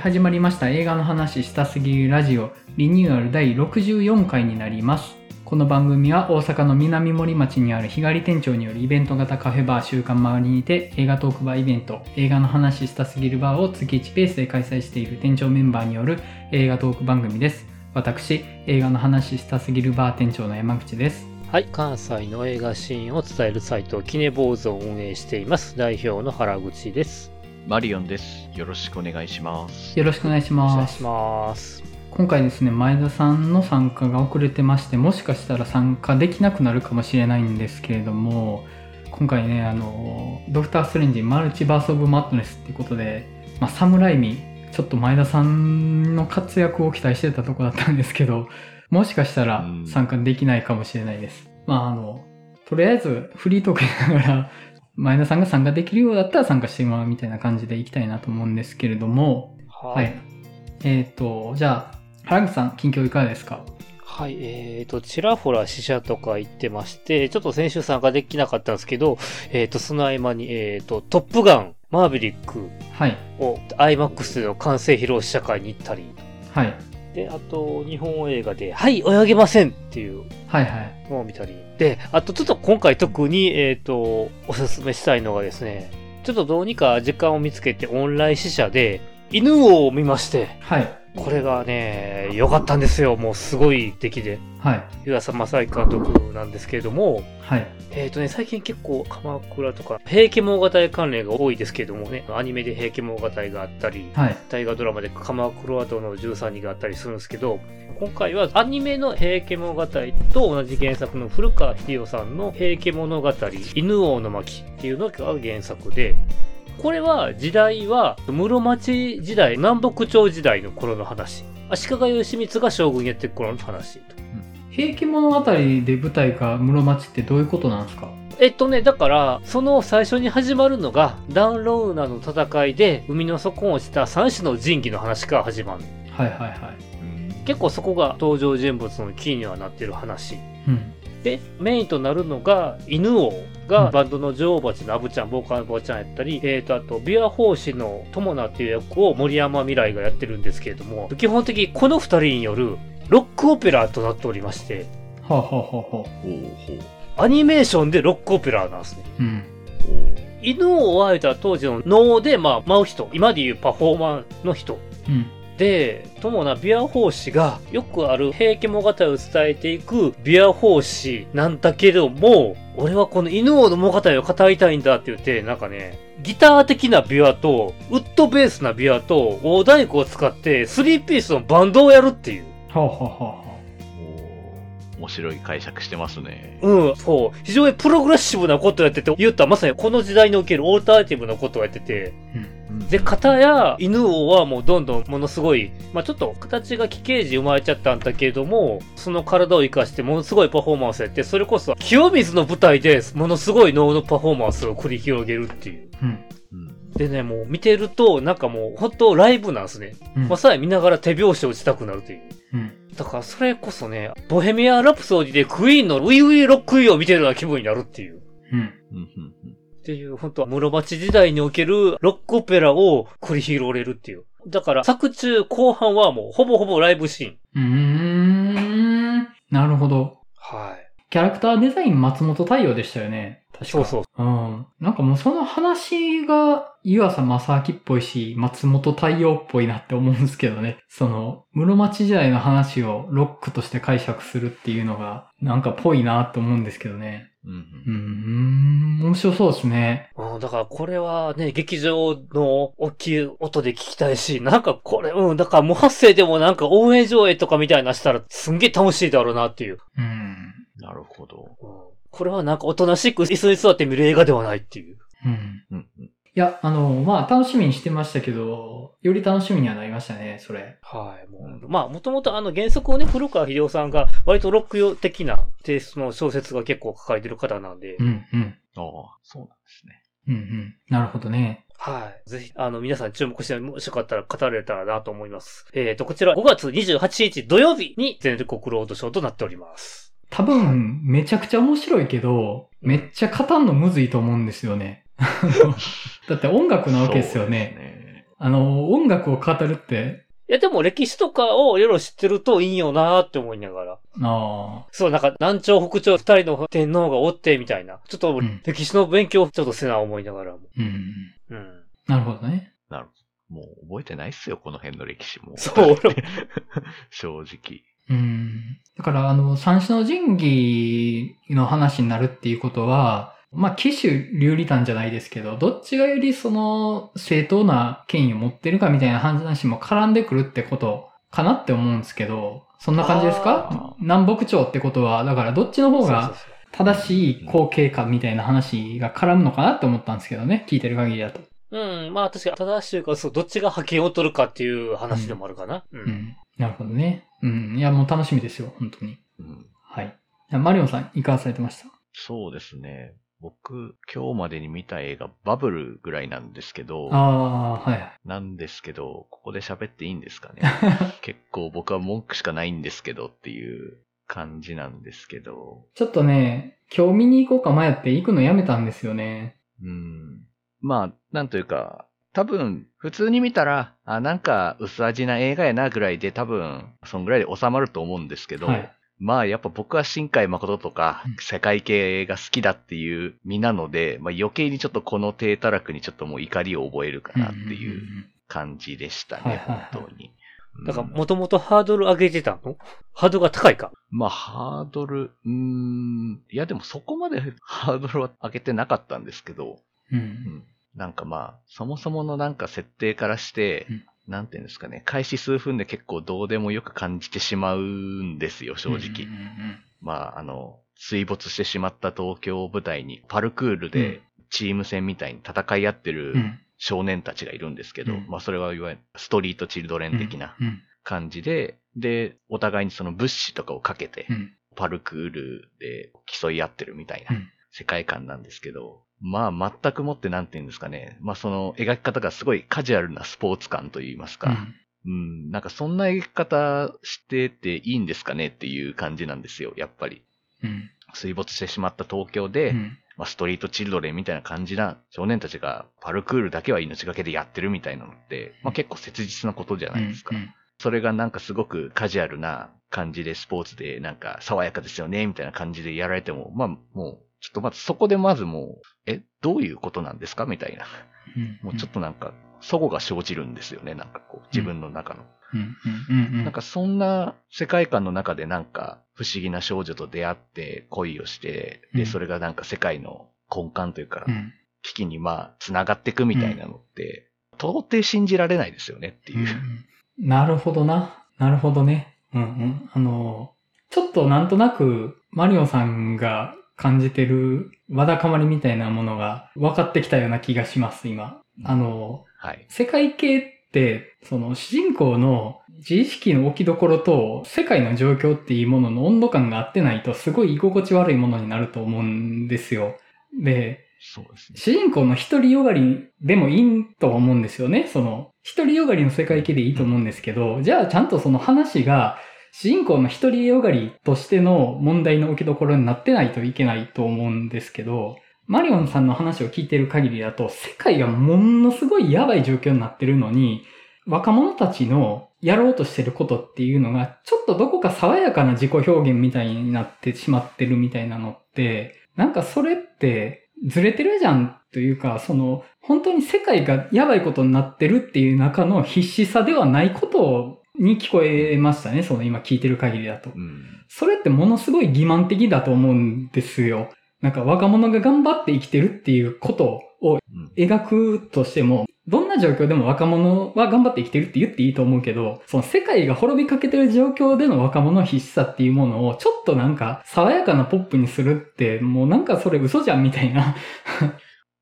始まりました映画の話したすぎるラジオリニューアル第64回になります。この番組は大阪の南森町にある日帰り店長によるイベント型カフェバー週刊周りにて映画トークバーイベント映画の話したすぎるバーを月1ペースで開催している店長メンバーによる映画トーク番組です。私、映画の話したすぎるバー店長の山口です。はい、関西の映画シーンを伝えるサイト、キネ坊主を運営しています。代表の原口です。マリオンです。よろしくお願いします。よろしくお願いしお願ますいし。ます。今回ですね前田さんの参加が遅れてましてもしかしたら参加できなくなるかもしれないんですけれども今回ねあのドクター・ストレンジマルチバース・オブ・マッドネスっていうことで、まあ、サムライミちょっと前田さんの活躍を期待してたとこだったんですけどもしかしたらうん参加できないかもしれないです、まああのとりあえずフリートークやながら前田さんが参加できるようだったら参加してもらうみたいな感じでいきたいなと思うんですけれどもははい。えっ、と、じゃあ、原口さん、近況いかがですか？はい、えっ、と、ちらほら死者とか言ってまして、ちょっと先週参加できなかったんですけど、えっ、と、その合間に、えっ、と、トップガン、マーヴェリックはい。を IMAX での完成披露試写会に行ったり、はい。で、あと、日本映画で、はい、泳げませんっていうはいはい。のを見たり。で、あとちょっと今回特に、えっ、と、おすすめしたいのがですね、ちょっとどうにか時間を見つけてオンライン試写で、犬王を見まして、はい。これがね、良かったんですよ。もうすごい出来で。はい。湯浅正明監督なんですけれども、はい。えっ、とね、最近結構鎌倉とか、平家物語関連が多いですけれどもね、アニメで平家物語があったり、はい。大河ドラマで鎌倉殿の13人があったりするんですけど、今回はアニメの平家物語と同じ原作の古川秀夫さんの平家物語、犬王の巻っていうのが原作で、これは時代は室町時代、南北朝時代の頃の話。足利義満が将軍やってる頃の話と。平家物語で舞台が室町ってどういうことなんですか？えっとね、だから、その最初に始まるのが、ダンローナの戦いで海の底に落ちた三種の神器の話から始まる。はいはいはい。うん結構そこが登場人物のキーにはなってる話。うん。で、メインとなるのが、犬王がうんバンドの女王蜂のアブちゃん、ボーカルのボーちゃんやったり、えっ、と、あと、琵琶法師の友名っていう役を森山未来がやってるんですけれども、基本的にこの二人によるロックオペラとなっておりまして、はあ、はあはあはアニメーションでロックオペラなんですね。うん。犬王は言うたら当時の能で、まあ、舞う人、今でいうパフォーマーの人。うん。で、友な琵琶法師がよくある平家物語を伝えていく琵琶法師なんだけども、俺はこの犬王の物語を語りたいんだって言って、なんかね、ギター的な琵琶と、ウッドベースな琵琶と、大太鼓を使って、スリーピースのバンドをやるっていう。面白い解釈してますね。うん、そう。非常にプログレッシブなことをやってて、言ったらまさにこの時代におけるオルタナティブなことをやってて、で、片や犬王はもうどんどんものすごい、まあちょっと形が奇形児生まれちゃったんだけれども、その体を生かしてものすごいパフォーマンスやって、それこそ清水の舞台でものすごい能のパフォーマンスを繰り広げるっていう。うん。うんでね、もう見てると、なんかもう本当ライブなんですね。うん。まさに見ながら手拍子を打ちたくなるという。うん。だからそれこそね、ボヘミアン・ラプソディでクイーンのウィウィロックイーを見てるような気分になるっていう。うん。っていう、本当室町時代におけるロックオペラを繰り広げるっていう。だから、作中後半はもうほぼほぼライブシーン。うーん。なるほど。はい。キャラクターデザイン松本太陽でしたよね。確かそうそう。うん。なんかもうその話が湯浅正明っぽいし、松本太陽っぽいなって思うんですけどね。その、室町時代の話をロックとして解釈するっていうのが、なんかぽいなって思うんですけどね。うんうーん、面白そうですね。うん、だからこれはね、劇場の大きい音で聞きたいし、なんかこれ、うん、だから無発声でもなんか応援上映とかみたいなしたらすんげえ楽しいだろうなっていう。うん。なるほど。うんこれはなんかおとなしく椅子に座って見る映画ではないっていう。うん。うんうんいや、あの、まあ、楽しみにしてましたけど、より楽しみにはなりましたね、それ。はい。もうまあ、もともとあの原作をね、古川秀夫さんが割とロック的なテイストの小説が結構書かれてる方なんで、うん、うん。ああ、そうなんですね。うん、うん。なるほどね。はい。ぜひ、あの、皆さん注目して、もしよかったら語られたらなと思います。えっ、と、こちら5月28日土曜日に全国ロードショーとなっております。多分、めちゃくちゃ面白いけど、めっちゃ語んのむずいと思うんですよね。だって音楽なわけですよね。ね。あの、音楽を語るって、いや、でも歴史とかをいろいろ知ってるといいよなーって思いながら。あそう、なんか、南朝北朝二人の天皇がおって、みたいな。ちょっとうん歴史の勉強ちょっとせな思いながらも。あ、うん。うん。なるほどね。なるほど。もう覚えてないっすよ、この辺の歴史も。そう。正直。うん。だから、あの、三種の神器の話になるっていうことは、まあ、騎手流理団じゃないですけど、どっちがよりその正当な権威を持ってるかみたいな話も絡んでくるってことかなって思うんですけど、そんな感じですか？あ南北朝ってことは、だからどっちの方が正しい後継かみたいな話が絡むのかなって思ったんですけどね、聞いてる限りだと。うん、まあ確かに正しいか、そう、どっちが派遣を取るかっていう話でもあるかな。うん。うん。なるほどね。うん。いや、もう楽しみですよ、本当に。うん、はい。マリオンさん、いかがされてました？そうですね。僕、今日までに見た映画、バブルぐらいなんですけど、ああ、はい。なんですけど、ここで喋っていいんですかね？結構僕は文句しかないんですけどっていう感じなんですけど、ちょっとね、今日見に行こうか迷って行くのやめたんですよね。うん。まあ、なんというか、多分、普通に見たら、あ、なんか薄味な映画やなぐらいで多分、そんぐらいで収まると思うんですけど、はい。まあやっぱ僕は新海誠とかうん世界系が好きだっていう身なので、まあ余計にちょっとこの低たらくにちょっともう怒りを覚えるかなっていう感じでしたね、本当に。だから、うんもともとハードル上げてたの？ハードルが高いか？まあハードル、うーん、いやでもそこまでハードルは上げてなかったんですけど、うん。う。うんんなんかまあ、そもそものなんか設定からして、うんなんていうんですかね、開始数分で結構どうでもよく感じてしまうんですよ、正直。うんうんまあ、あの、水没してしまった東京を舞台に、パルクールでチーム戦みたいに戦い合ってるうんうん。少年たちがいるんですけど、うんまあ、それはいわゆるストリートチルドレン的なうん。感じで、で、お互いにその物資とかをかけてう、ん。パルクールで競い合ってるみたいなうん世界観なんですけど、まあ、全くもってなんて言うんですかね、まあ、その描き方がすごいカジュアルなスポーツ感といいますか、うん、なんかそんな描き方してていいんですかねっていう感じなんですよ、やっぱり。うん。水没してしまった東京で、うん。まあ、ストリートチルドレンみたいな感じな少年たちがパルクールだけは命がけでやってるみたいなのって、まあ、結構切実なことじゃないですか。うんそれがなんかすごくカジュアルな感じでスポーツでなんか爽やかですよねみたいな感じでやられても、まあもう、ちょっとまずそこでまずもう、え、どういうことなんですか？みたいな。うん。もうちょっとなんか、齟齬が生じるんですよね。なんかこう、自分の中の。なんかそんな世界観の中でなんか不思議な少女と出会って恋をして、で、うんそれがなんか世界の根幹というかう、ん。危機にまあ、繋がっていくみたいなのって、到底信じられないですよねっていう。うん。なるほどな。なるほどね。うんうん。あの、ちょっとなんとなく、マリオさんが感じてるわだかまりみたいなものが分かってきたような気がします、今。あの、はい。世界系って、その主人公の自意識の置きどころと世界の状況っていうものの温度感が合ってないとすごい居心地悪いものになると思うんですよ。で、そうですね。主人公の一人よがりでもいいとは思うんですよね。その、一人よがりの世界系でいいと思うんですけど、じゃあちゃんとその話が、主人公の一人よがりとしての問題の置きどころになってないといけないと思うんですけど、マリオンさんの話を聞いてる限りだと、世界がものすごいやばい状況になってるのに、若者たちのやろうとしてることっていうのが、ちょっとどこか爽やかな自己表現みたいになってしまってるみたいなのって、なんかそれってずれてるじゃんというか、その、本当に世界がやばいことになってるっていう中の必死さではないことをに聞こえましたね。その今聞いてる限りだと。うん。それってものすごい欺瞞的だと思うんですよ。なんか若者が頑張って生きてるっていうことをうん。描くとしても、どんな状況でも若者は頑張って生きてるって言っていいと思うけど、その世界が滅びかけてる状況での若者の必死さっていうものをちょっとなんか爽やかなポップにするって、もうなんかそれ嘘じゃんみたいな。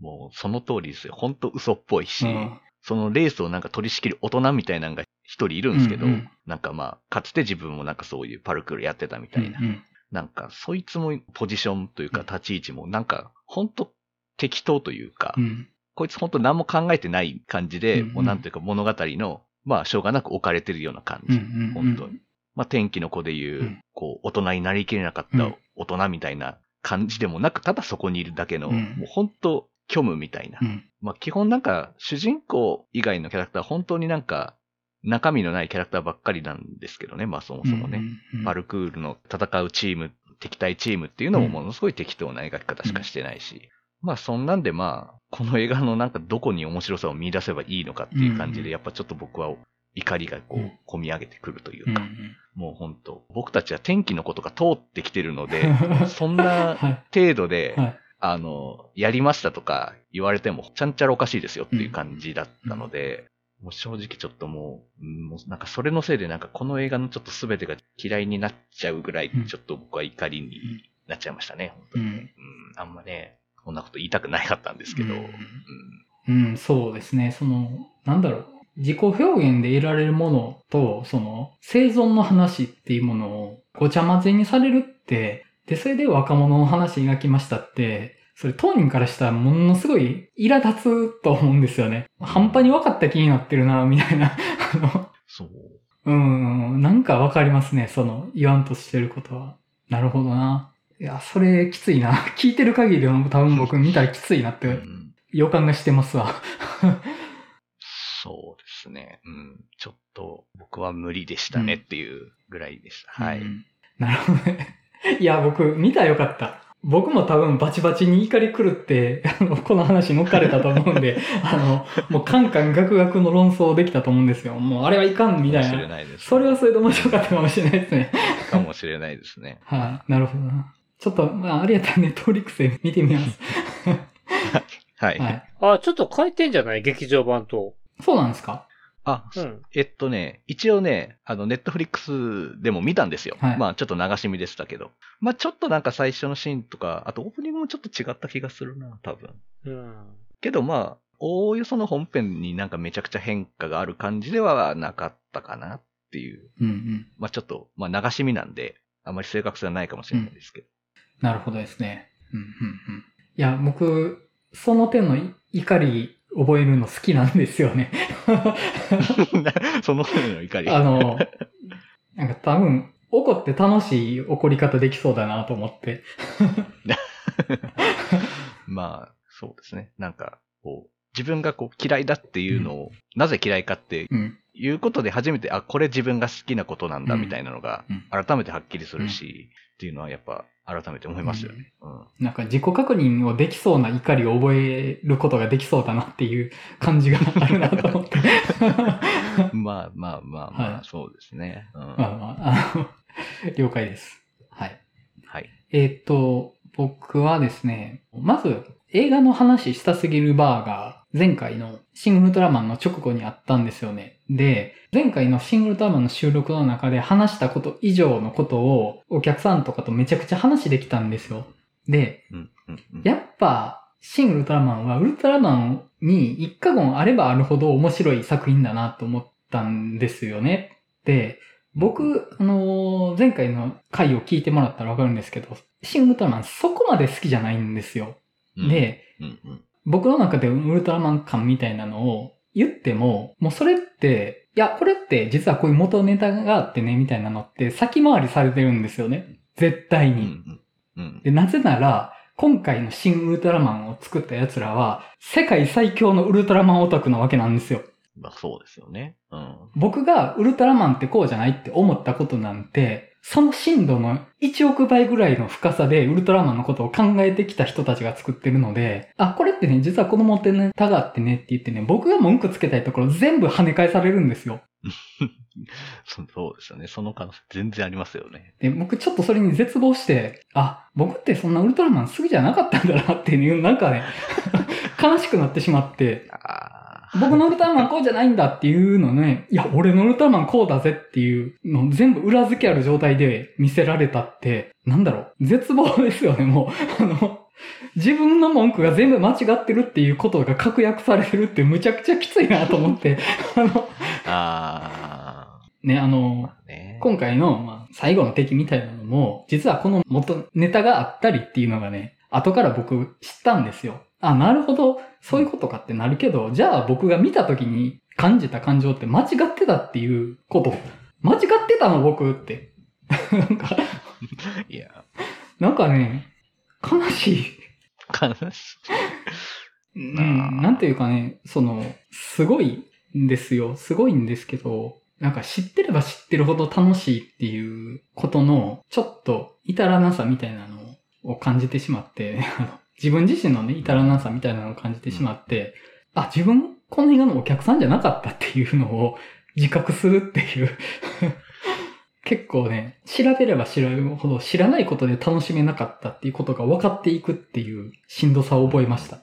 もうその通りですよ。ほんと嘘っぽいし、うんそのレースをなんか取り仕切る大人みたいなのが一人いるんですけど、うんうんなんかまあ、かつて自分もなんかそういうパルクールやってたみたいな。うんなんか、そいつもポジションというかうん立ち位置もなんか、ほんと適当というか、うんこいつほんと何も考えてない感じで、うんうんもうなんていうか物語の、まあ、しょうがなく置かれてるような感じ。うんうんうん本当に。まあ、天気の子でいう、うんこう、大人になりきれなかったうん大人みたいな感じでもなく、ただそこにいるだけの、うんもう本当虚無みたいな。うん。まあ基本なんか主人公以外のキャラクターは本当になんか中身のないキャラクターばっかりなんですけどね、まあそもそもね。うんうんパルクールの戦うチーム、敵対チームっていうのもものすごい適当な描き方しかしてないし。まあそんなんでまあ、この映画のなんかどこに面白さを見出せばいいのかっていう感じうんで、やっぱちょっと僕は怒りがこう込み上げてくるというか、うんうんもう本当僕たちは天気のことが通ってきてるので、そんなはい。程度で、はい。あの、やりましたとか言われても、ちゃんちゃらおかしいですよっていう感じだったので、もう正直ちょっともう、うんもうなんかそれのせいでなんかこの映画のちょっと全てが嫌いになっちゃうぐらいうん、ちょっと僕は怒りになっちゃいましたね、本当に。うん。うん、あんまね、こんなこと言いたくなかったんですけど、ううんんうん、そうですね。その、なんだろう。自己表現で得られるものと、その、生存の話っていうものをごちゃ混ぜにされるって、で、それで若者の話描きましたって、それ当人からしたらものすごい苛立つと思うんですよね。半端に分かった気になってるな、みたいな。あの、そう。うん、なんかわかりますね。その、言わんとしてることは。なるほどな。いや、それきついな。聞いてる限りでも多分僕見たらきついなってうん予感がしてますわ。そうですね。うん。ちょっと僕は無理でしたねっていうぐらいでした。はい。うんなるほどね。いや、僕、見たらよかった。僕も多分バチバチに怒り狂って、あの、この話乗っかれたと思うんで、あの、もうカンカンガクガクの論争できたと思うんですよ。もうあれはいかんみたかもしれいな。ないです、それはそれで面白かったかもしれないですね。かもしれないですね。はい、なるほどな。ちょっと、まあ、あれやったらネットフリックスで見てみます。はい。はい。あ、ちょっと変えてんじゃない？劇場版と。そうなんですか？あ、うん。えっとね、一応ね、あの、ネットフリックスでも見たんですよ。はいまあ、ちょっと流し見でしたけど。まあ、ちょっとなんか最初のシーンとか、あとオープニングもちょっと違った気がするな、多分。うん。けどまあ、おおよその本編になんかめちゃくちゃ変化がある感じではなかったかなっていう。うんうん。まあ、ちょっと、まあ、流し見なんで、あまり正確性はないかもしれないですけど。なるほどですね。うんうんうん。いや、僕、その点のい怒り覚えるの好きなんですよね。その辺の怒り。あの、なんか多分、怒って楽しい怒り方できそうだなと思って。まあ、そうですね。なんか、こう、自分がこう嫌いだっていうのを、なぜ嫌いかってうん。いうことで初めて、あ、これ自分が好きなことなんだうんみたいなのがうん、改めてはっきりするし、っていうのはやっぱ改めて思いますよね。なんか自己確認をできそうな怒りを覚えることができそうだなっていう感じがあるなと思って。う んまあまあまあまあ、はいそうですね。うんまあまあ、あの、了解です。はい。はい。えーっと、僕はですね、まず映画の話したすぎるバーが前回のシングルトラマンの直後にあったんですよね。で、前回のシングルトラマンの収録の中で話したこと以上のことをお客さんとかとめちゃくちゃ話できたんですよ。で、うんうんうんやっぱシングルトラマンはウルトラマンに一過言あればあるほど面白い作品だなと思ったんですよね。で、僕、あのー前回の回を聞いてもらったらわかるんですけど、シングルトラマンそこまで好きじゃないんですよ。うん、で、うんうん僕の中でウルトラマン感みたいなのを言っても、もうそれって、いや、これって実はこういう元ネタがあってね、みたいなのって先回りされてるんですよね。絶対に。うんうんうんで、なぜなら、今回の新ウルトラマンを作った奴らは、世界最強のウルトラマンオタクなわけなんですよ。まあそうですよね。うん。僕がウルトラマンってこうじゃないって思ったことなんて、その深度の1億倍ぐらいの深さでウルトラマンのことを考えてきた人たちが作ってるので、あ、これってね、実はこの元ネタがあってねって言ってね、僕が文句つけたいところ全部跳ね返されるんですよ。そそうですよね。その可能性全然ありますよね。で、僕ちょっとそれに絶望して、あ、僕ってそんなウルトラマン好きじゃなかったんだなっていう、なんかね、悲しくなってしまって、ああ。僕のウルトラマンこうじゃないんだっていうのね、いや、俺のウルトラマンこうだぜっていうのを全部裏付けある状態で見せられたって、なんだろう、絶望ですよね、もう。あの、自分の文句が全部間違ってるっていうことが確約されるってむちゃくちゃきついなと思って、あの、あね、あの、あ。ね。今回の、まあ、最後の敵みたいなのも、実はこの元ネタがあったりっていうのがね、後から僕知ったんですよ。あ、なるほど、そういうことかってなるけど、じゃあ僕が見た時に感じた感情って間違ってたっていうこと。間違ってたの僕って。なんか、いや、なんかね、悲しい。悲しい。うん、なんていうかね、その、すごいんですよ。すごいんですけど、なんか知ってれば知ってるほど楽しいっていうことの、ちょっと至らなさみたいなのを感じてしまって、あの自分自身のね、至らなさみたいなのを感じてしまって、あ、自分、この映画のお客さんじゃなかったっていうのを 自覚するっていう。結構ね、調べれば調べるほど知らないことで楽しめなかったっていうことが分かっていくっていうしんどさを覚えました。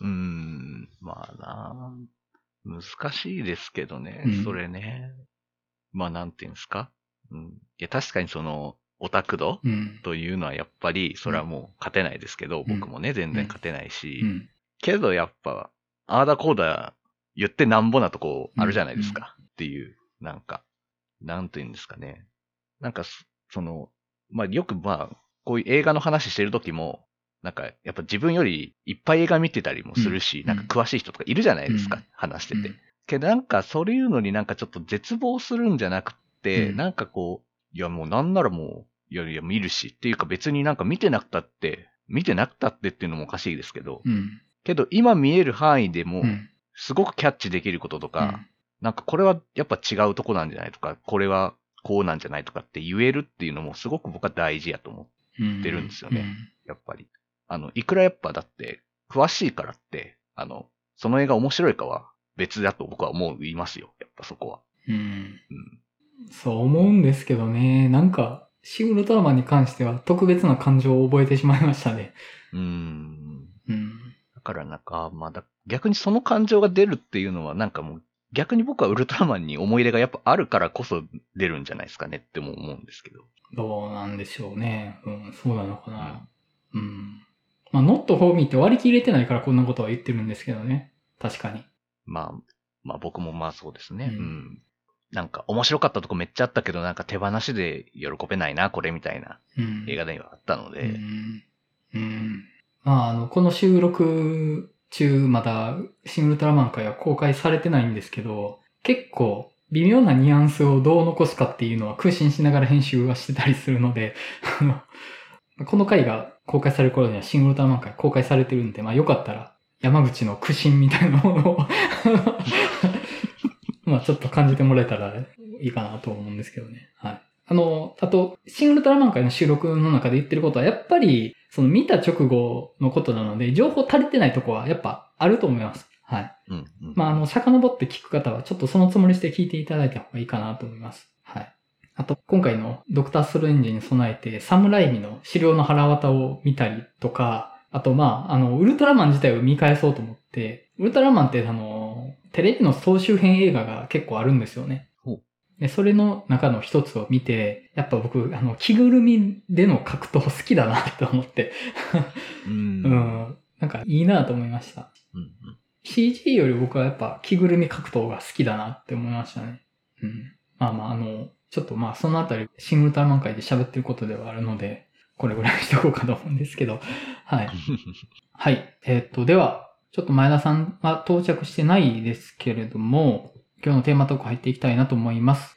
う ーん、まあな難しいですけどね、うんそれね。まあなんていうんですか？うん。いや、確かにその、オタク度うん。というのはやっぱり、それはもう勝てないですけど、うん僕もね、全然勝てないし、うん。けどやっぱ、ああだこうだ言ってなんぼなとこあるじゃないですか。っていう、なんか、なんていうんですかね。なんかそ、その、まあよくまあ、こういう映画の話してる時も、なんか、やっぱ自分よりいっぱい映画見てたりもするし、うんなんか詳しい人とかいるじゃないですか、うん話してて。うんけどなんか、そういうのになんかちょっと絶望するんじゃなくて、うんなんかこう、いやもうなんならもう、いやいや見るし、っていうか別になんか見てなくたって、見てなくたってっていうのもおかしいですけど、うん。けど今見える範囲でもう、ん。すごくキャッチできることとか、なんかこれはやっぱ違うとこなんじゃないとか、これはこうなんじゃないとかって言えるっていうのもすごく僕は大事やと思う。うん。出るんですよねやっぱり。あの、いくらやっぱだって、詳しいからって、あの、その映画面白いかは別だと僕は思いますよ。やっぱそこは。うん。うん。うん。そう思うんですけどね。なんか、シン・ウルトラマンに関しては特別な感情を覚えてしまいましたね。うーん。うん。だからなんか、まあだ、逆にその感情が出るっていうのはなんかもう、逆に僕はウルトラマンに思い入れがやっぱあるからこそ出るんじゃないですかねっても思うんですけど。どうなんでしょうね。うん、そうなのかな。うん。まあ、ノットフォーミーって割り切れてないからこんなことは言ってるんですけどね。確かに。まあ、まあ僕もまあそうですね。ううんん。なんか面白かったとこめっちゃあったけど、なんか手放しで喜べないな、これみたいなうん。映画ではあったので。うん。うん。まあ、あの、この収録中、まだ、シン・ウルトラマン会は公開されてないんですけど、結構、微妙なニュアンスをどう残すかっていうのは空心しながら編集はしてたりするので、この回が公開される頃にはシン・ウルトラマン会公開されてるんで、まあよかったら、山口の苦心みたいなものを、まあちょっと感じてもらえたらいいかなと思うんですけどね。はい。あの、あと、シン・ウルトラマン会の収録の中で言ってることは、やっぱり、その見た直後のことなので、情報足りてないとこはやっぱあると思います。はい。うん、うん。まあ、あの、遡って聞く方は、ちょっとそのつもりして聞いていただいた方がいいかなと思います。はい。あと、今回のドクターストレンジに備えて、サムライミの資料の腹渡を見たりとか、あと、まあ、あの、ウルトラマン自体を見返そうと思って、ウルトラマンって、あの、テレビの総集編映画が結構あるんですよね。で、それの中の一つを見て、やっぱ僕、あの、着ぐるみでの格闘好きだなって思って、うん。ううん。ん、なんかいいなと思いました。うん。CG より僕はやっぱ着ぐるみ格闘が好きだなって思いましたね。うん。まあまあ、あの、ちょっとまあそのあたり、シングルターマン会で喋ってることではあるので、これぐらいにしとこうかと思うんですけど。はい。はい。えーっと、では、ちょっと前田さんは到着してないですけれども、今日のテーマトーク入っていきたいなと思います。